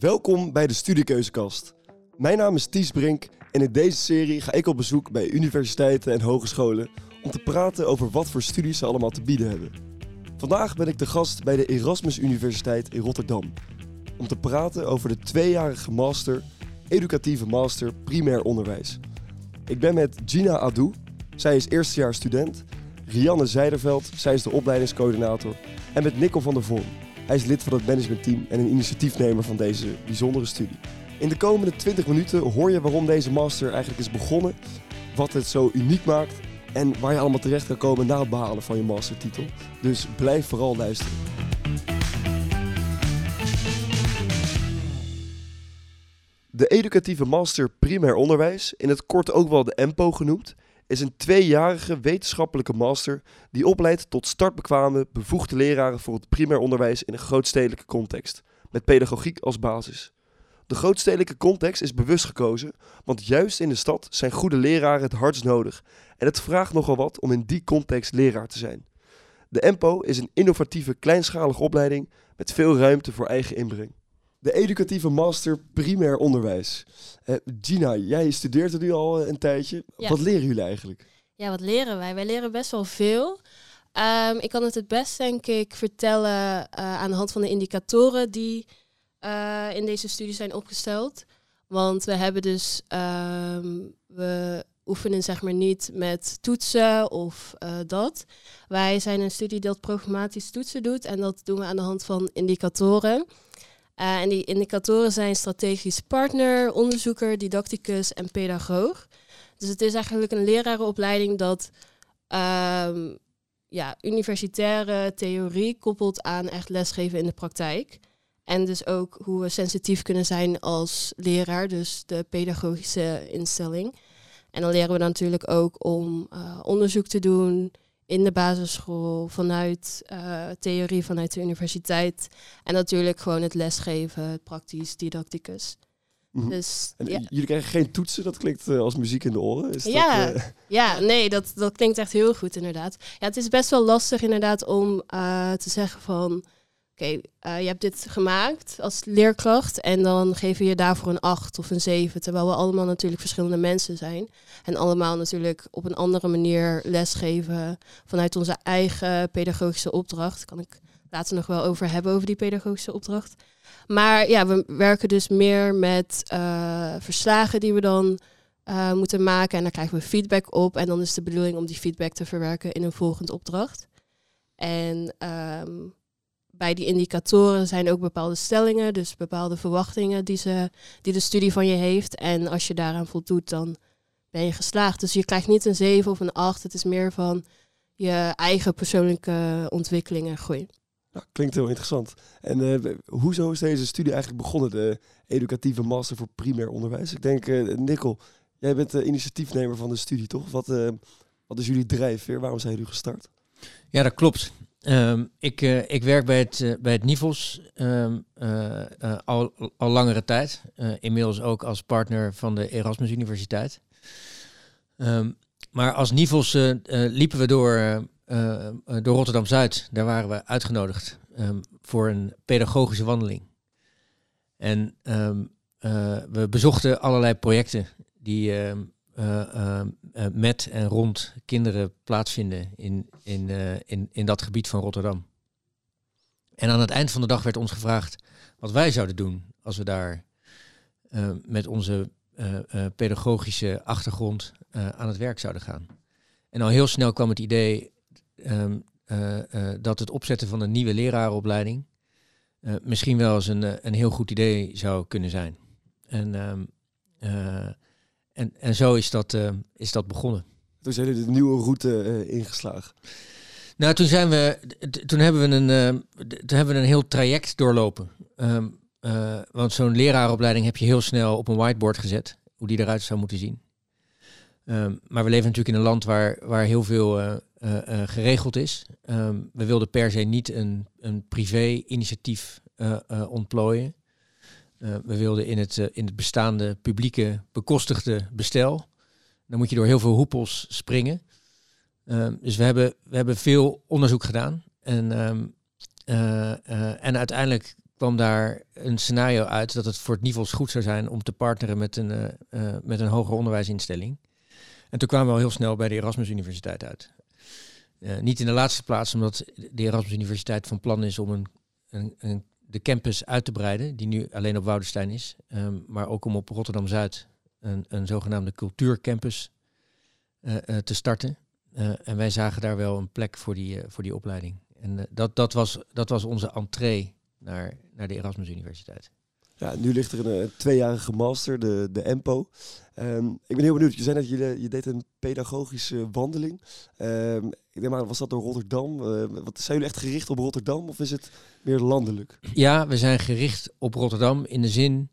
Welkom bij de Studiekeuzekast. Mijn naam is Ties Brink en in deze serie ga ik op bezoek bij universiteiten en hogescholen om te praten over wat voor studies ze allemaal te bieden hebben. Vandaag ben ik de gast bij de Erasmus Universiteit in Rotterdam om te praten over de tweejarige master, educatieve master primair onderwijs. Ik ben met Gina Adou, zij is eerstejaars student, Rianne Zijderveld, zij is de opleidingscoördinator en met Nikkel van der Vorm. Hij is lid van het managementteam en een initiatiefnemer van deze bijzondere studie. In de komende 20 minuten hoor je waarom deze master eigenlijk is begonnen, wat het zo uniek maakt en waar je allemaal terecht kan komen na het behalen van je mastertitel. Dus blijf vooral luisteren. De educatieve master primair onderwijs, in het kort ook wel de EMPO genoemd, is een tweejarige wetenschappelijke master die opleidt tot startbekwame, bevoegde leraren voor het primair onderwijs in een grootstedelijke context, met pedagogiek als basis. De grootstedelijke context is bewust gekozen, want juist in de stad zijn goede leraren het hardst nodig en het vraagt nogal wat om in die context leraar te zijn. De EMPO is een innovatieve kleinschalige opleiding met veel ruimte voor eigen inbreng. De educatieve master primair onderwijs. Uh, Gina, jij studeert er nu al een tijdje. Ja. Wat leren jullie eigenlijk? Ja, wat leren wij? Wij leren best wel veel. Ehm, ik kan het het best, denk ik, vertellen eh, aan de hand van de indicatoren die eh, in deze studie zijn opgesteld. Want we hebben dus, ehm, we oefenen zeg maar niet met toetsen of eh, dat. Wij zijn een studie dat programmatisch toetsen doet en dat doen we aan de hand van indicatoren. Uh, en die indicatoren zijn strategisch partner, onderzoeker, didacticus en pedagoog. Dus het is eigenlijk een lerarenopleiding dat um, ja, universitaire theorie koppelt aan echt lesgeven in de praktijk. En dus ook hoe we sensitief kunnen zijn als leraar, dus de pedagogische instelling. En dan leren we natuurlijk ook om uh, onderzoek te doen in de basisschool, vanuit uh, theorie, vanuit de universiteit. En natuurlijk gewoon het lesgeven, het praktisch, didacticus. Mhm. Dus, En ja. jullie krijgen geen toetsen, dat klinkt eh, als muziek in de oren. Is Ja. dat, eh, Ja, nee, dat, dat klinkt echt heel goed inderdaad. Ja, het is best wel lastig inderdaad om te zeggen van... Oké, okay, je hebt dit gemaakt als leerkracht en dan geven je daarvoor een 8 of een 7. Terwijl we allemaal natuurlijk verschillende mensen zijn. En allemaal natuurlijk op een andere manier lesgeven vanuit onze eigen pedagogische opdracht. Kan ik later nog wel over hebben, over die pedagogische opdracht. Maar ja, we werken dus meer met uh, verslagen die we dan uh, moeten maken. En daar krijgen we feedback op. En dan is de bedoeling om die feedback te verwerken in een volgende opdracht. En um, bij die indicatoren zijn ook bepaalde stellingen, dus bepaalde verwachtingen die, ze, die de studie van je heeft. En als je daaraan voldoet, dan ben je geslaagd. Dus je krijgt niet een 7 of een 8. Het is meer van je eigen persoonlijke ontwikkeling en groei. Nou, klinkt heel interessant. En uh, hoezo is deze studie eigenlijk begonnen, de educatieve master voor primair onderwijs? Ik denk, uh, Nikkel, jij bent de initiatiefnemer van de studie, toch? Wat, uh, wat is jullie drijfveer? Waarom zijn jullie gestart? Ja, dat klopt. Um, ik, uh, ik werk bij het, uh, bij het NIVOS um, uh, al, al langere tijd. inmiddels ook als partner van de Erasmus Universiteit. Um, maar als NIVOS liepen we door, door Rotterdam-Zuid. Daar waren we uitgenodigd voor een pedagogische wandeling. En we bezochten allerlei projecten die met en rond kinderen plaatsvinden in, in, in, in dat gebied van Rotterdam. En aan het eind van de dag werd ons gevraagd wat wij zouden doen als we daar met onze pedagogische achtergrond aan het werk zouden gaan. En al heel snel kwam het idee um, dat het opzetten van een nieuwe lerarenopleiding misschien wel eens een, een heel goed idee zou kunnen zijn. En um, en, en zo is dat, uh, is dat begonnen. Toen zijn jullie de nieuwe route uh, ingeslagen. Nou, toen zijn we, toen hebben we een, uh, toen hebben we een heel traject doorlopen. Um, want zo'n leraaropleiding heb je heel snel op een whiteboard gezet, hoe die eruit zou moeten zien. Um, maar we leven natuurlijk in een land waar, waar heel veel geregeld is. Um, we wilden per se niet een, een privé-initiatief ontplooien. Uh, we wilden in het, uh, in het bestaande publieke bekostigde bestel. Dan moet je door heel veel hoepels springen. Uh, dus we hebben, we hebben veel onderzoek gedaan. En, uh, en uiteindelijk kwam daar een scenario uit dat het voor het NIVOS goed zou zijn om te partneren met een, met een hoger onderwijsinstelling. En toen kwamen we al heel snel bij de Erasmus Universiteit uit. Niet in de laatste plaats omdat de Erasmus Universiteit van plan is om een, een, een de campus uit te breiden, die nu alleen op Woudenstein is, um, maar ook om op Rotterdam-Zuid een, een zogenaamde cultuurcampus te starten. en wij zagen daar wel een plek voor die, voor die opleiding. En dat, dat, was, dat was onze entree naar, naar de Erasmus Universiteit. Ja, nu ligt er een, tweejarige master, de, de EMPO. Um, ik ben heel benieuwd. Je zei net, je, je deed een pedagogische wandeling. Um, ik denk maar, was dat door Rotterdam? Uh, wat, zijn jullie echt gericht op Rotterdam of is het meer landelijk? Ja, we zijn gericht op Rotterdam in de zin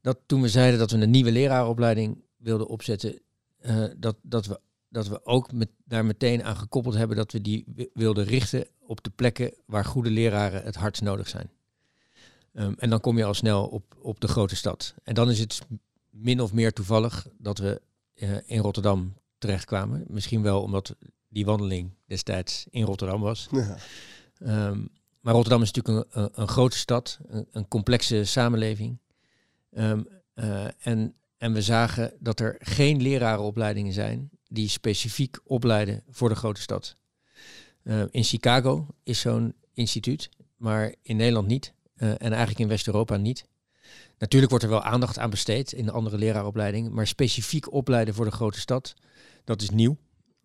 dat toen we zeiden dat we een nieuwe leraaropleiding wilden opzetten, uh, dat, dat, we, dat we ook met, daar meteen aan gekoppeld hebben dat we die wilden richten op de plekken waar goede leraren het hardst nodig zijn. Um, en dan kom je al snel op, op de grote stad. En dan is het min of meer toevallig dat we uh, in Rotterdam terechtkwamen. Misschien wel omdat die wandeling destijds in Rotterdam was. Ja. Um, maar Rotterdam is natuurlijk een, een, grote stad, een, een, complexe samenleving. Um, uh, en, en we zagen dat er geen lerarenopleidingen zijn die specifiek opleiden voor de grote stad. Uh, in Chicago is zo'n instituut, maar in Nederland niet. Uh, en eigenlijk in West-Europa niet. Natuurlijk wordt er wel aandacht aan besteed in de andere leraaropleidingen, maar specifiek opleiden voor de grote stad, dat is nieuw.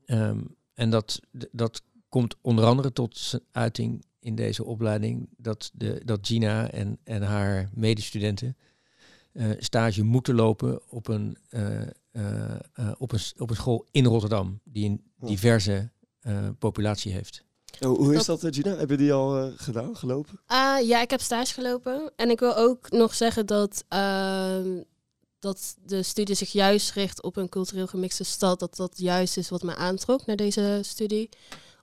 Um, en dat, dat komt onder andere tot uiting in deze opleiding dat, de, dat Gina en, en haar medestudenten uh, stage moeten lopen op een, uh, uh, op, een, op een school in Rotterdam, die een diverse populatie heeft. Oh, hoe is dat, dat, Gina? Heb je die al gedaan, gelopen? ja, ik heb stage gelopen. En ik wil ook nog zeggen dat ehm, dat de studie zich juist richt op een cultureel gemixte stad. Dat dat juist is wat me aantrok naar deze studie.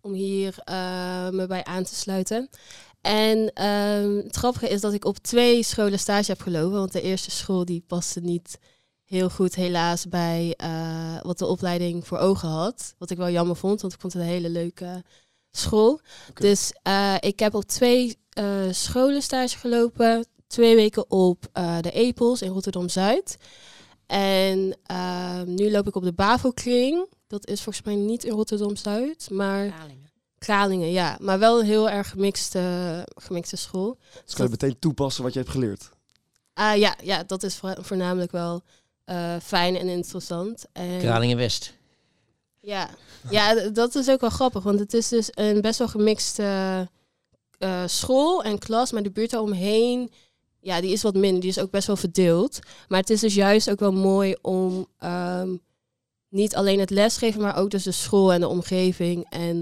Om hier uh, me bij aan te sluiten. En uh, het grappige is dat ik op twee scholen stage heb gelopen. Want de eerste school die paste niet heel goed helaas bij uh, wat de opleiding voor ogen had. Wat ik wel jammer vond, want ik vond het een hele leuke school. Okay. Dus uh, ik heb op twee scholen stage gelopen twee weken op uh, de Epels in Rotterdam-Zuid. En uh, nu loop ik op de Bavo-kring. Dat is volgens mij niet in Rotterdam-Zuid, maar... Kralingen. Kralingen, ja. Maar wel een heel erg gemixte, gemixte school. Dus kan je meteen toepassen wat je hebt geleerd? Uh, ja, ja, dat is voornamelijk wel uh, fijn en interessant. En Kralingen-West. Ja. ja, dat is ook wel grappig, want het is dus een best wel gemixte uh, school en klas, maar de buurt eromheen ja, die is wat minder. Die is ook best wel verdeeld. Maar het is dus juist ook wel mooi om um, niet alleen het lesgeven, maar ook dus de school en de omgeving en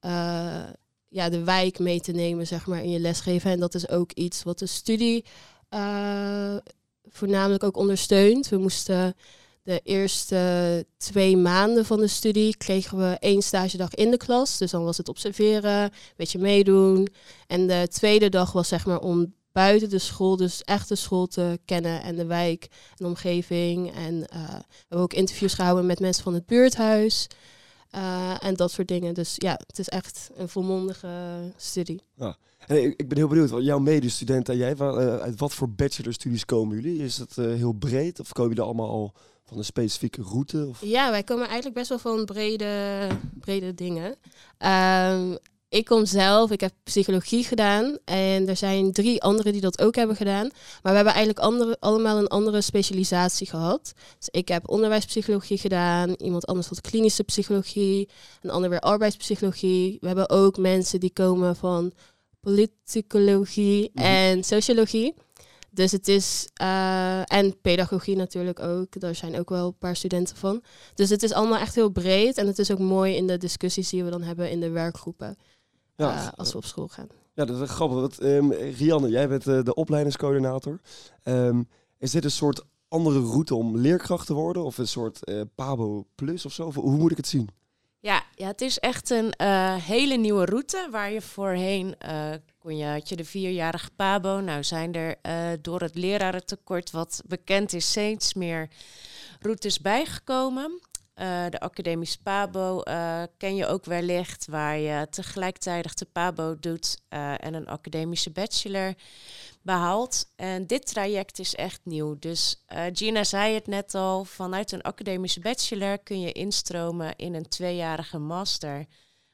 uh, ja, de wijk mee te nemen, zeg maar, in je lesgeven. En dat is ook iets wat de studie uh, voornamelijk ook ondersteunt. We moesten de eerste twee maanden van de studie kregen we één stagedag in de klas. Dus dan was het observeren, een beetje meedoen. En de tweede dag was zeg maar om buiten de school, dus echt de school te kennen en de wijk en de omgeving. En uh, we hebben ook interviews gehouden met mensen van het buurthuis. Uh, en dat soort dingen. Dus ja, het is echt een volmondige studie. Ja. En ik, ik ben heel benieuwd, jouw medestudenten en jij, waar, uh, uit wat voor bachelorstudies komen jullie? Is het heel breed of komen jullie allemaal al van een specifieke route? Of? Ja, wij komen eigenlijk best wel van brede, brede dingen. Um, ik kom zelf, ik heb psychologie gedaan en er zijn drie anderen die dat ook hebben gedaan. Maar we hebben eigenlijk andere, allemaal een andere specialisatie gehad. Dus ik heb onderwijspsychologie gedaan, iemand anders had klinische psychologie, een ander weer arbeidspsychologie. We hebben ook mensen die komen van politicologie mm -hmm. en sociologie. Dus het is, uh, en pedagogie natuurlijk ook, daar zijn ook wel een paar studenten van. Dus het is allemaal echt heel breed en het is ook mooi in de discussies die we dan hebben in de werkgroepen ja. Uh, als we op school gaan. Ja, dat is grappig. Want, um, Rianne, jij bent uh, de opleidingscoördinator. Um, is dit een soort andere route om leerkracht te worden? Of een soort uh, Pabo Plus of zo? Of, hoe moet ik het zien? Ja, ja het is echt een hele nieuwe route waar je voorheen kon je, had je de vierjarige Pabo. Nou zijn er door het lerarentekort wat bekend is steeds meer routes bijgekomen. Eh, de academische PABO eh, ken je ook wellicht, waar je tegelijkertijd de PABO doet eh, en een academische bachelor behaalt. En dit traject is echt nieuw. Dus Gina zei het net al, vanuit een academische bachelor kun je instromen in een tweejarige master,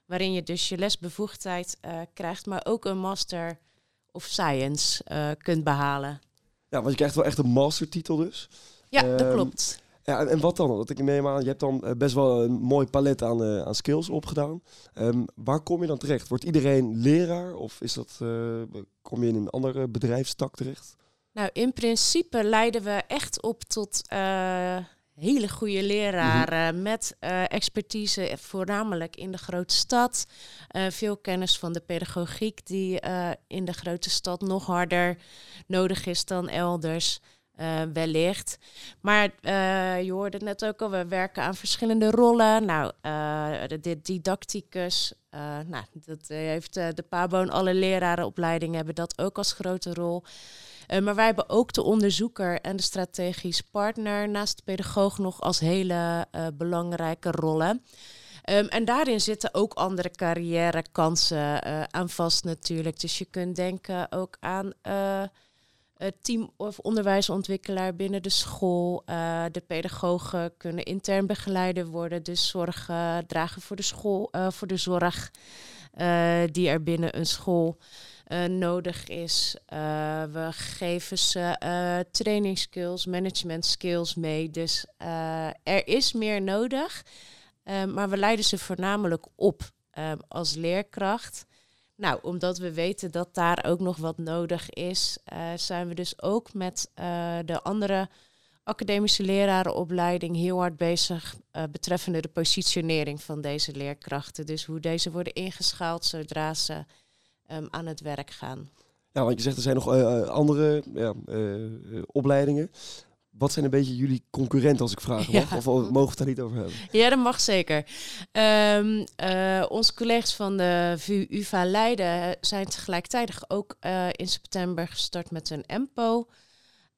waarin je dus je lesbevoegdheid krijgt, maar ook een master of science kunt behalen. Ja, want je krijgt wel echt een mastertitel dus. Ja, dat ehm, klopt. Ja, en, wat dan? Dat ik neem aan, je hebt dan eh, best wel een mooi palet aan, uh, aan skills opgedaan. Um, waar kom je dan terecht? Wordt iedereen leraar of is dat, uh, kom je in een andere bedrijfstak terecht? Nou, in principe leiden we echt op tot hele goede leraren mhm. met expertise, voornamelijk in de grote stad. veel kennis van de pedagogiek die in de grote stad nog harder nodig is dan elders. Uh, wellicht. Maar uh, je hoorde het net ook al, we werken aan verschillende rollen. Nou, uh, de, didacticus, nou, dat heeft de PABO en alle lerarenopleidingen hebben dat ook als grote rol. maar wij hebben ook de onderzoeker en de strategisch partner naast de pedagoog nog als hele belangrijke rollen. Um, en daarin zitten ook andere carrièrekansen aan vast natuurlijk. Dus je kunt denken ook aan team- of onderwijsontwikkelaar binnen de school. Uh, de pedagogen kunnen intern begeleider worden, dus zorgen dragen voor de school, uh, voor de zorg uh, die er binnen een school nodig is. we geven ze training skills, management skills mee. Dus er is meer nodig, maar we leiden ze voornamelijk op als leerkracht. Nou, omdat we weten dat daar ook nog wat nodig is, uh, zijn we dus ook met uh, de andere academische lerarenopleiding heel hard bezig uh, betreffende de positionering van deze leerkrachten. Dus hoe deze worden ingeschaald zodra ze um, aan het werk gaan. Ja, want je zegt er zijn nog andere ja, opleidingen. Wat zijn een beetje jullie concurrenten als ik vraag mag? Of mogen we het daar niet over hebben? Ja, dat mag zeker. Um, uh, onze collega's van de VU UvA Leiden zijn tegelijkertijd ook uh, in september gestart met een EMPO.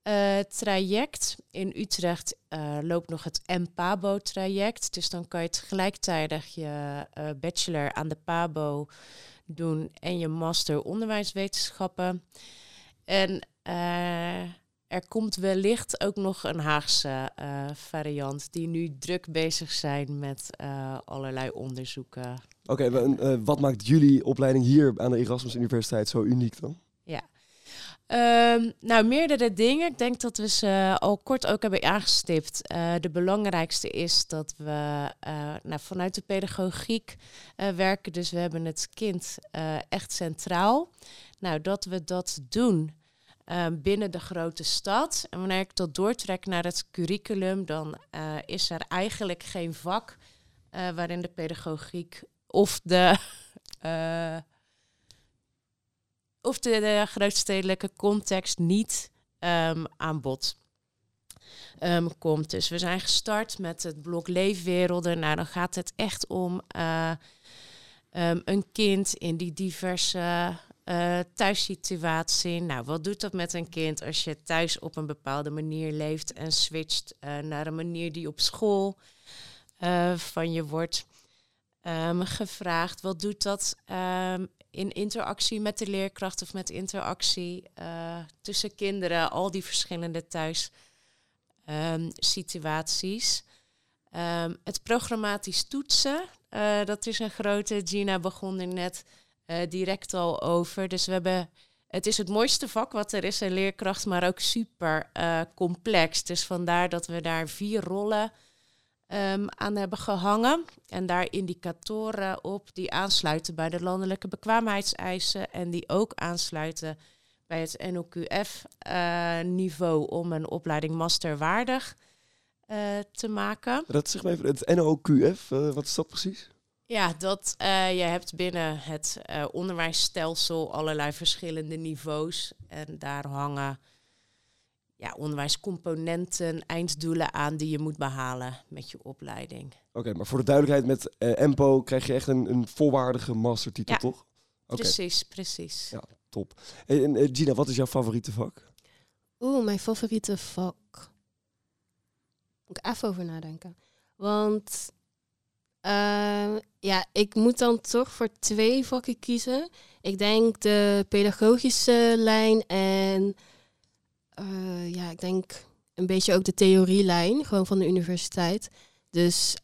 Uh, traject in Utrecht loopt nog het MPABO-traject. Dus dan kan je tegelijkertijd je bachelor aan de PABO doen en je master onderwijswetenschappen. En er komt wellicht ook nog een Haagse uh, variant die nu druk bezig zijn met uh, allerlei onderzoeken. Oké, okay, uh, wat maakt jullie opleiding hier aan de Erasmus Universiteit zo uniek dan? Ja, um, nou meerdere dingen. Ik denk dat we ze al kort ook hebben aangestipt. de belangrijkste is dat we nou, vanuit de pedagogiek werken. Dus we hebben het kind echt centraal. Nou, dat we dat doen Ehm, binnen de grote stad. En wanneer ik dat doortrek naar het curriculum, dan uh, is er eigenlijk geen vak uh, waarin de pedagogiek of de, uh, of de, de grootstedelijke context niet um, aan bod um, komt. Dus we zijn gestart met het blok leefwerelden. Nou, dan gaat het echt om een kind in die diverse uh, thuissituatie. Nou, wat doet dat met een kind als je thuis op een bepaalde manier leeft en switcht uh, naar een manier die op school uh, van je wordt um, gevraagd? Wat doet dat um, in interactie met de leerkracht of met interactie tussen kinderen, al die verschillende thuissituaties? Um, het programmatisch toetsen, dat is een grote. Gina begon er net uh, direct al over. Dus we hebben. Het is het mooiste vak wat er is in leerkracht, maar ook super uh, complex. Dus vandaar dat we daar vier rollen um, aan hebben gehangen. En daar indicatoren op die aansluiten bij de landelijke bekwaamheidseisen. En die ook aansluiten bij het NOQF-niveau uh, om een opleiding masterwaardig uh, te maken. Dat zeg maar even, het NOQF, wat is dat precies? Ja, dat uh, je hebt binnen het uh, onderwijsstelsel allerlei verschillende niveaus. En daar hangen ja, onderwijscomponenten, einddoelen aan die je moet behalen met je opleiding. Oké, maar voor de duidelijkheid, met uh, EMPO krijg je echt een, een volwaardige mastertitel, ja, toch? Okay. Precies, precies. Ja, top. En, Gina, wat is jouw favoriete vak? Oeh, mijn favoriete vak. Moet ik even over nadenken. Want uh, ja, ik moet dan toch voor twee vakken kiezen. Ik denk de pedagogische lijn en uh, ja, ik denk een beetje ook de theorielijn, gewoon van de universiteit. Dus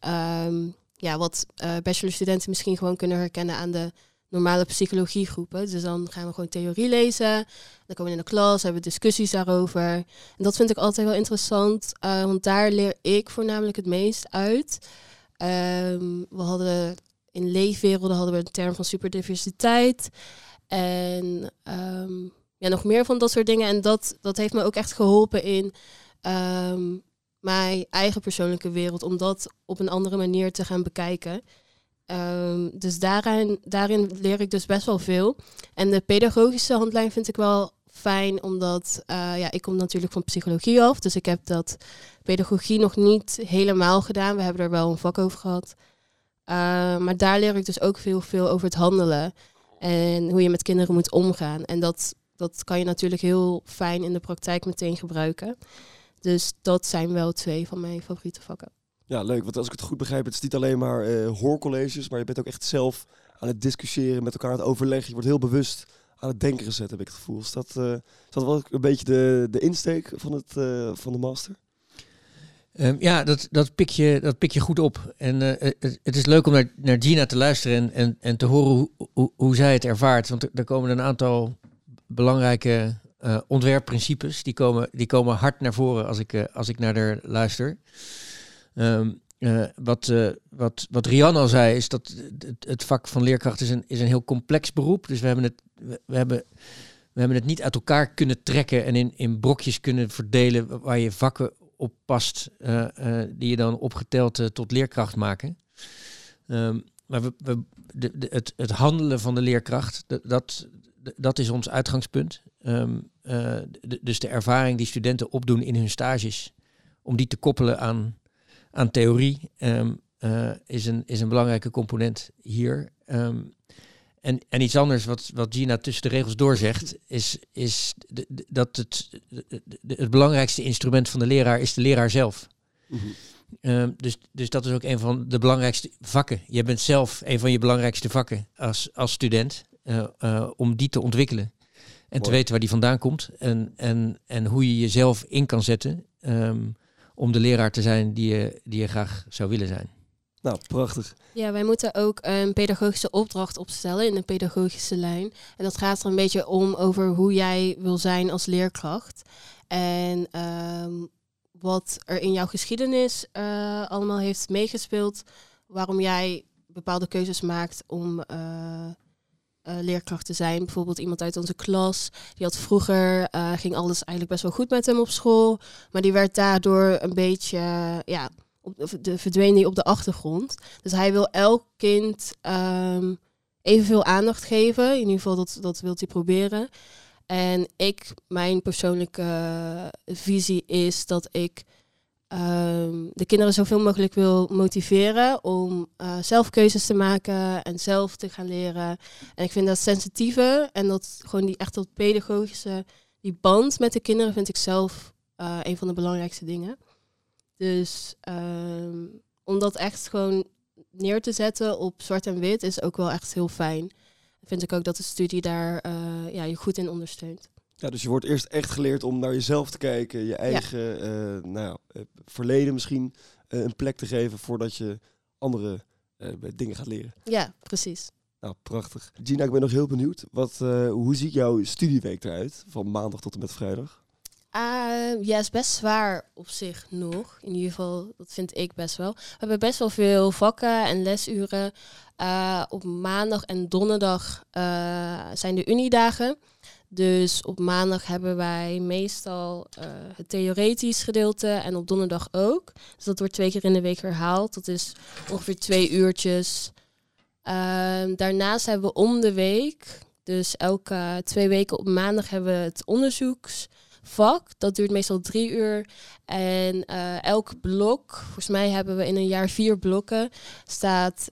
um, ja, wat uh, bachelorstudenten misschien gewoon kunnen herkennen aan de normale psychologiegroepen. Dus dan gaan we gewoon theorie lezen. Dan komen we in de klas, hebben we discussies daarover. En dat vind ik altijd wel interessant, uh, want daar leer ik voornamelijk het meest uit. Um, we hadden in leefwerelden hadden we een term van superdiversiteit. En um, ja, nog meer van dat soort dingen. En dat, dat heeft me ook echt geholpen in um, mijn eigen persoonlijke wereld, om dat op een andere manier te gaan bekijken. Dus daarin, daarin leer ik dus best wel veel. En de pedagogische handlijn vind ik wel fijn, omdat uh, ja, ik kom natuurlijk van psychologie af. Dus ik heb dat pedagogie nog niet helemaal gedaan. We hebben er wel een vak over gehad. Uh, maar daar leer ik dus ook veel, veel over het handelen. En hoe je met kinderen moet omgaan. En dat, dat kan je natuurlijk heel fijn in de praktijk meteen gebruiken. Dus dat zijn wel twee van mijn favoriete vakken. Ja, leuk. Want als ik het goed begrijp, het is niet alleen maar uh, hoorcolleges, maar je bent ook echt zelf aan het discussiëren, met elkaar aan het overleggen. Je wordt heel bewust aan het denken gezet, heb ik het gevoel. Is dat, uh, is dat wel een beetje de, de insteek van, het, uh, van de master? Um, ja, dat, dat, pik je, dat pik je goed op. En het, het, is leuk om naar, naar Gina te luisteren en, en, en te horen hoe, hoe, zij het ervaart. Want er, komen een aantal belangrijke ontwerpprincipes. Die komen, die komen hard naar voren als ik, als ik naar haar luister. Um, uh, wat, wat, wat Rian al zei, is dat het, het, vak van leerkracht is een, is een heel complex beroep. Dus we hebben het, we, hebben, we hebben het niet uit elkaar kunnen trekken en in, in brokjes kunnen verdelen waar je vakken op past, die je dan opgeteld tot leerkracht maken. Um, maar we, de, het, handelen van de leerkracht, dat, dat is ons uitgangspunt. Uh, de, dus de ervaring die studenten opdoen in hun stages, om die te koppelen aan, aan theorie, um, uh, is, een, is een belangrijke component hier. Um, en, en iets anders wat, wat Gina tussen de regels doorzegt, is, is de, de, dat het, de, het belangrijkste instrument van de leraar is de leraar zelf. Mm -hmm. Um, dus, dus dat is ook een van de belangrijkste vakken. Je bent zelf een van je belangrijkste vakken als, als student, uh, uh, om die te ontwikkelen. En te weten waar die vandaan komt. En, en, en hoe je jezelf in kan zetten um, om de leraar te zijn die je, die je graag zou willen zijn. Nou, prachtig. Ja, wij moeten ook een pedagogische opdracht opstellen in de pedagogische lijn. En dat gaat er een beetje om over hoe jij wil zijn als leerkracht. En um, wat er in jouw geschiedenis uh, allemaal heeft meegespeeld. Waarom jij bepaalde keuzes maakt om uh, uh, leerkracht te zijn. Bijvoorbeeld iemand uit onze klas, die had vroeger, uh, ging alles eigenlijk best wel goed met hem op school. Maar die werd daardoor een beetje, ja, op de, verdween die op de achtergrond. Dus hij wil elk kind um, evenveel aandacht geven. In ieder geval, dat, dat wil hij proberen. En ik, mijn persoonlijke visie is dat ik um, de kinderen zoveel mogelijk wil motiveren om uh, zelf keuzes te maken en zelf te gaan leren. En ik vind dat sensitieve en dat gewoon die echt dat pedagogische, die band met de kinderen vind ik zelf uh, een van de belangrijkste dingen. Dus um, om dat echt gewoon neer te zetten op zwart en wit is ook wel echt heel fijn. Vind ik ook dat de studie daar uh, ja, je goed in ondersteunt. Ja, dus je wordt eerst echt geleerd om naar jezelf te kijken, je eigen ja. uh, nou, uh, verleden misschien uh, een plek te geven voordat je andere dingen gaat leren. Ja, precies. Nou, prachtig. Gina, ik ben nog heel benieuwd. Wat, hoe ziet jouw studieweek eruit van maandag tot en met vrijdag? ja, is best zwaar op zich nog. In ieder geval, dat vind ik best wel. We hebben best wel veel vakken en lesuren. op maandag en donderdag zijn de uniedagen. Dus op maandag hebben wij meestal uh, het theoretisch gedeelte en op donderdag ook. Dus dat wordt twee keer in de week herhaald. Dat is ongeveer twee uurtjes. Uh, daarnaast hebben we om de week, dus elke twee weken op maandag hebben we het onderzoeksvak. Dat duurt meestal drie uur. En uh, elk blok, volgens mij hebben we in een jaar vier blokken, staat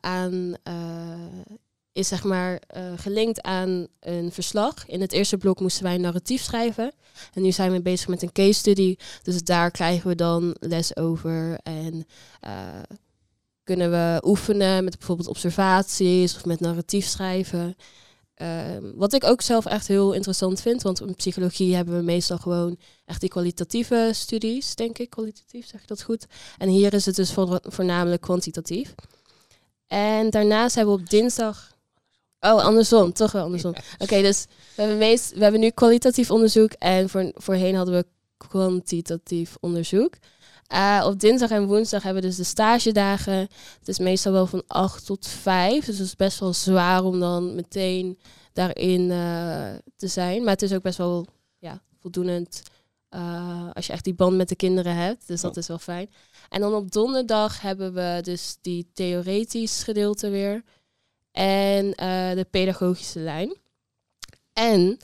aan is zeg maar eh, gelinkt aan een verslag. In het eerste blok moesten wij een narratief schrijven. En nu zijn we bezig met een case study. Dus daar krijgen we dan les over. En uh, kunnen we oefenen met bijvoorbeeld observaties of met narratief schrijven. Uh, wat ik ook zelf echt heel interessant vind, want in psychologie hebben we meestal gewoon echt die kwalitatieve studies, denk ik. Kwalitatief, zeg ik dat goed? En hier is het dus voornamelijk kwantitatief. En daarnaast hebben we op dinsdag. Oh, andersom, toch wel andersom. Oké, dus we hebben, meest, we hebben nu kwalitatief onderzoek en voor, voorheen hadden we kwantitatief onderzoek. Uh, op dinsdag en woensdag hebben we dus de stagedagen. Het is meestal wel van 8 tot 5. Dus het is best wel zwaar om dan meteen daarin uh, te zijn. Maar het is ook best wel ja, voldoenend uh, als je echt die band met de kinderen hebt. Dus dat is wel fijn. En dan op donderdag hebben we dus die theoretisch gedeelte weer. En de pedagogische lijn. En,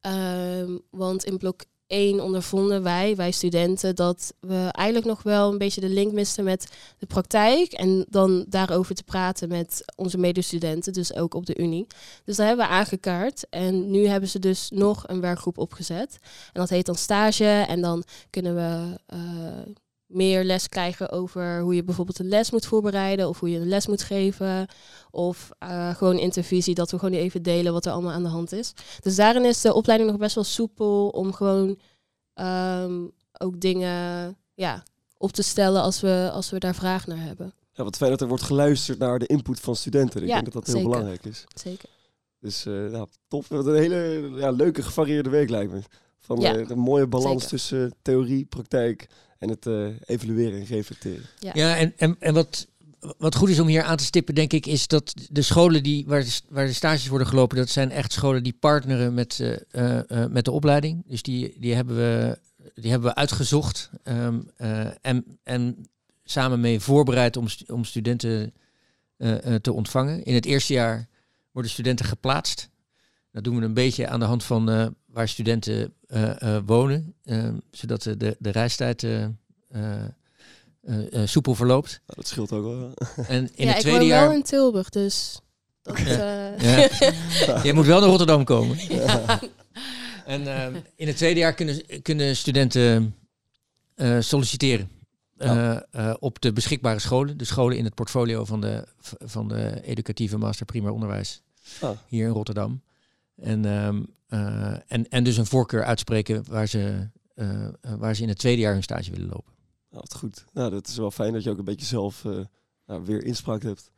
ehm, want in blok 1 ondervonden wij, wij studenten, dat we eigenlijk nog wel een beetje de link misten met de praktijk. En dan daarover te praten met onze medestudenten, dus ook op de Unie. Dus daar hebben we aangekaart. En nu hebben ze dus nog een werkgroep opgezet. En dat heet dan stage. En dan kunnen we uh, meer les krijgen over hoe je bijvoorbeeld een les moet voorbereiden of hoe je een les moet geven. Of uh, gewoon intervisie, dat we gewoon even delen wat er allemaal aan de hand is. Dus daarin is de opleiding nog best wel soepel om gewoon um, ook dingen ja, op te stellen als we, als we daar vraag naar hebben. Ja, wat fijn dat er wordt geluisterd naar de input van studenten. Ik ja, denk dat dat heel zeker. belangrijk is. Zeker. Dus uh, ja, top. Wat een hele ja, leuke, gevarieerde week lijkt me. Van ja, uh, een mooie balans zeker. tussen theorie, praktijk en het uh, evalueren en reflecteren. Ja, ja en, en, en wat, wat goed is om hier aan te stippen, denk ik, is dat de scholen die, waar, de, waar de stages worden gelopen, dat zijn echt scholen die partneren met, uh, uh, met de opleiding. Dus die, die, hebben, we, die hebben we uitgezocht um, en, en samen mee voorbereid om, om studenten te ontvangen. In het eerste jaar worden studenten geplaatst. Dat doen we een beetje aan de hand van waar studenten wonen, ehm, zodat de, de reistijd uh, soepel verloopt. dat scheelt ook wel. En in ja, het tweede ik jaar. wel in Tilburg, dus. Dat, ja. ja. Je moet wel naar Rotterdam komen. En uh, in het tweede jaar kunnen, kunnen studenten solliciteren. op de beschikbare scholen. De scholen in het portfolio van de, van de educatieve master primair onderwijs. Oh. Hier in Rotterdam. En, um, en, en dus een voorkeur uitspreken waar ze, waar ze in het tweede jaar hun stage willen lopen. Nou, wat goed. Nou, dat is wel fijn dat je ook een beetje zelf uh, nou, weer inspraak hebt.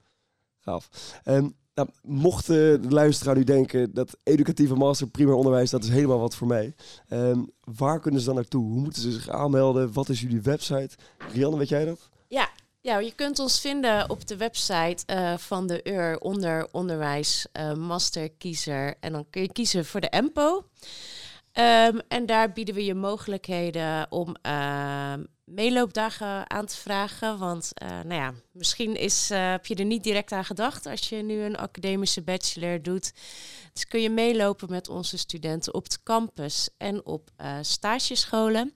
Gaaf. Um, nou, mocht de luisteraar nu denken dat educatieve master primair onderwijs, dat is helemaal wat voor mij. Um, waar kunnen ze dan naartoe? Hoe moeten ze zich aanmelden? Wat is jullie website? Rianne, weet jij dat? Ja, ja, je kunt ons vinden op de website uh, van de UR onder onderwijs uh, masterkiezer. En dan kun je kiezen voor de EMPO. Um, en daar bieden we je mogelijkheden om uh, meeloopdagen aan te vragen. Want uh, nou ja, misschien is, heb je er niet direct aan gedacht als je nu een academische bachelor doet. Dus kun je meelopen met onze studenten op het campus en op stagescholen.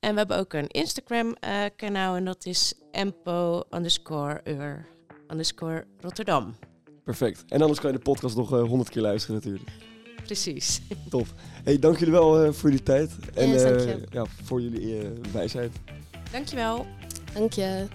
En we hebben ook een Instagram kanaal en dat is empo underscore ur underscore Rotterdam. Perfect. En anders kan je de podcast nog honderd keer luisteren natuurlijk. Precies. Top. Hey, dank jullie wel voor jullie tijd en ja, voor jullie wijsheid. Dankjewel. Dank je.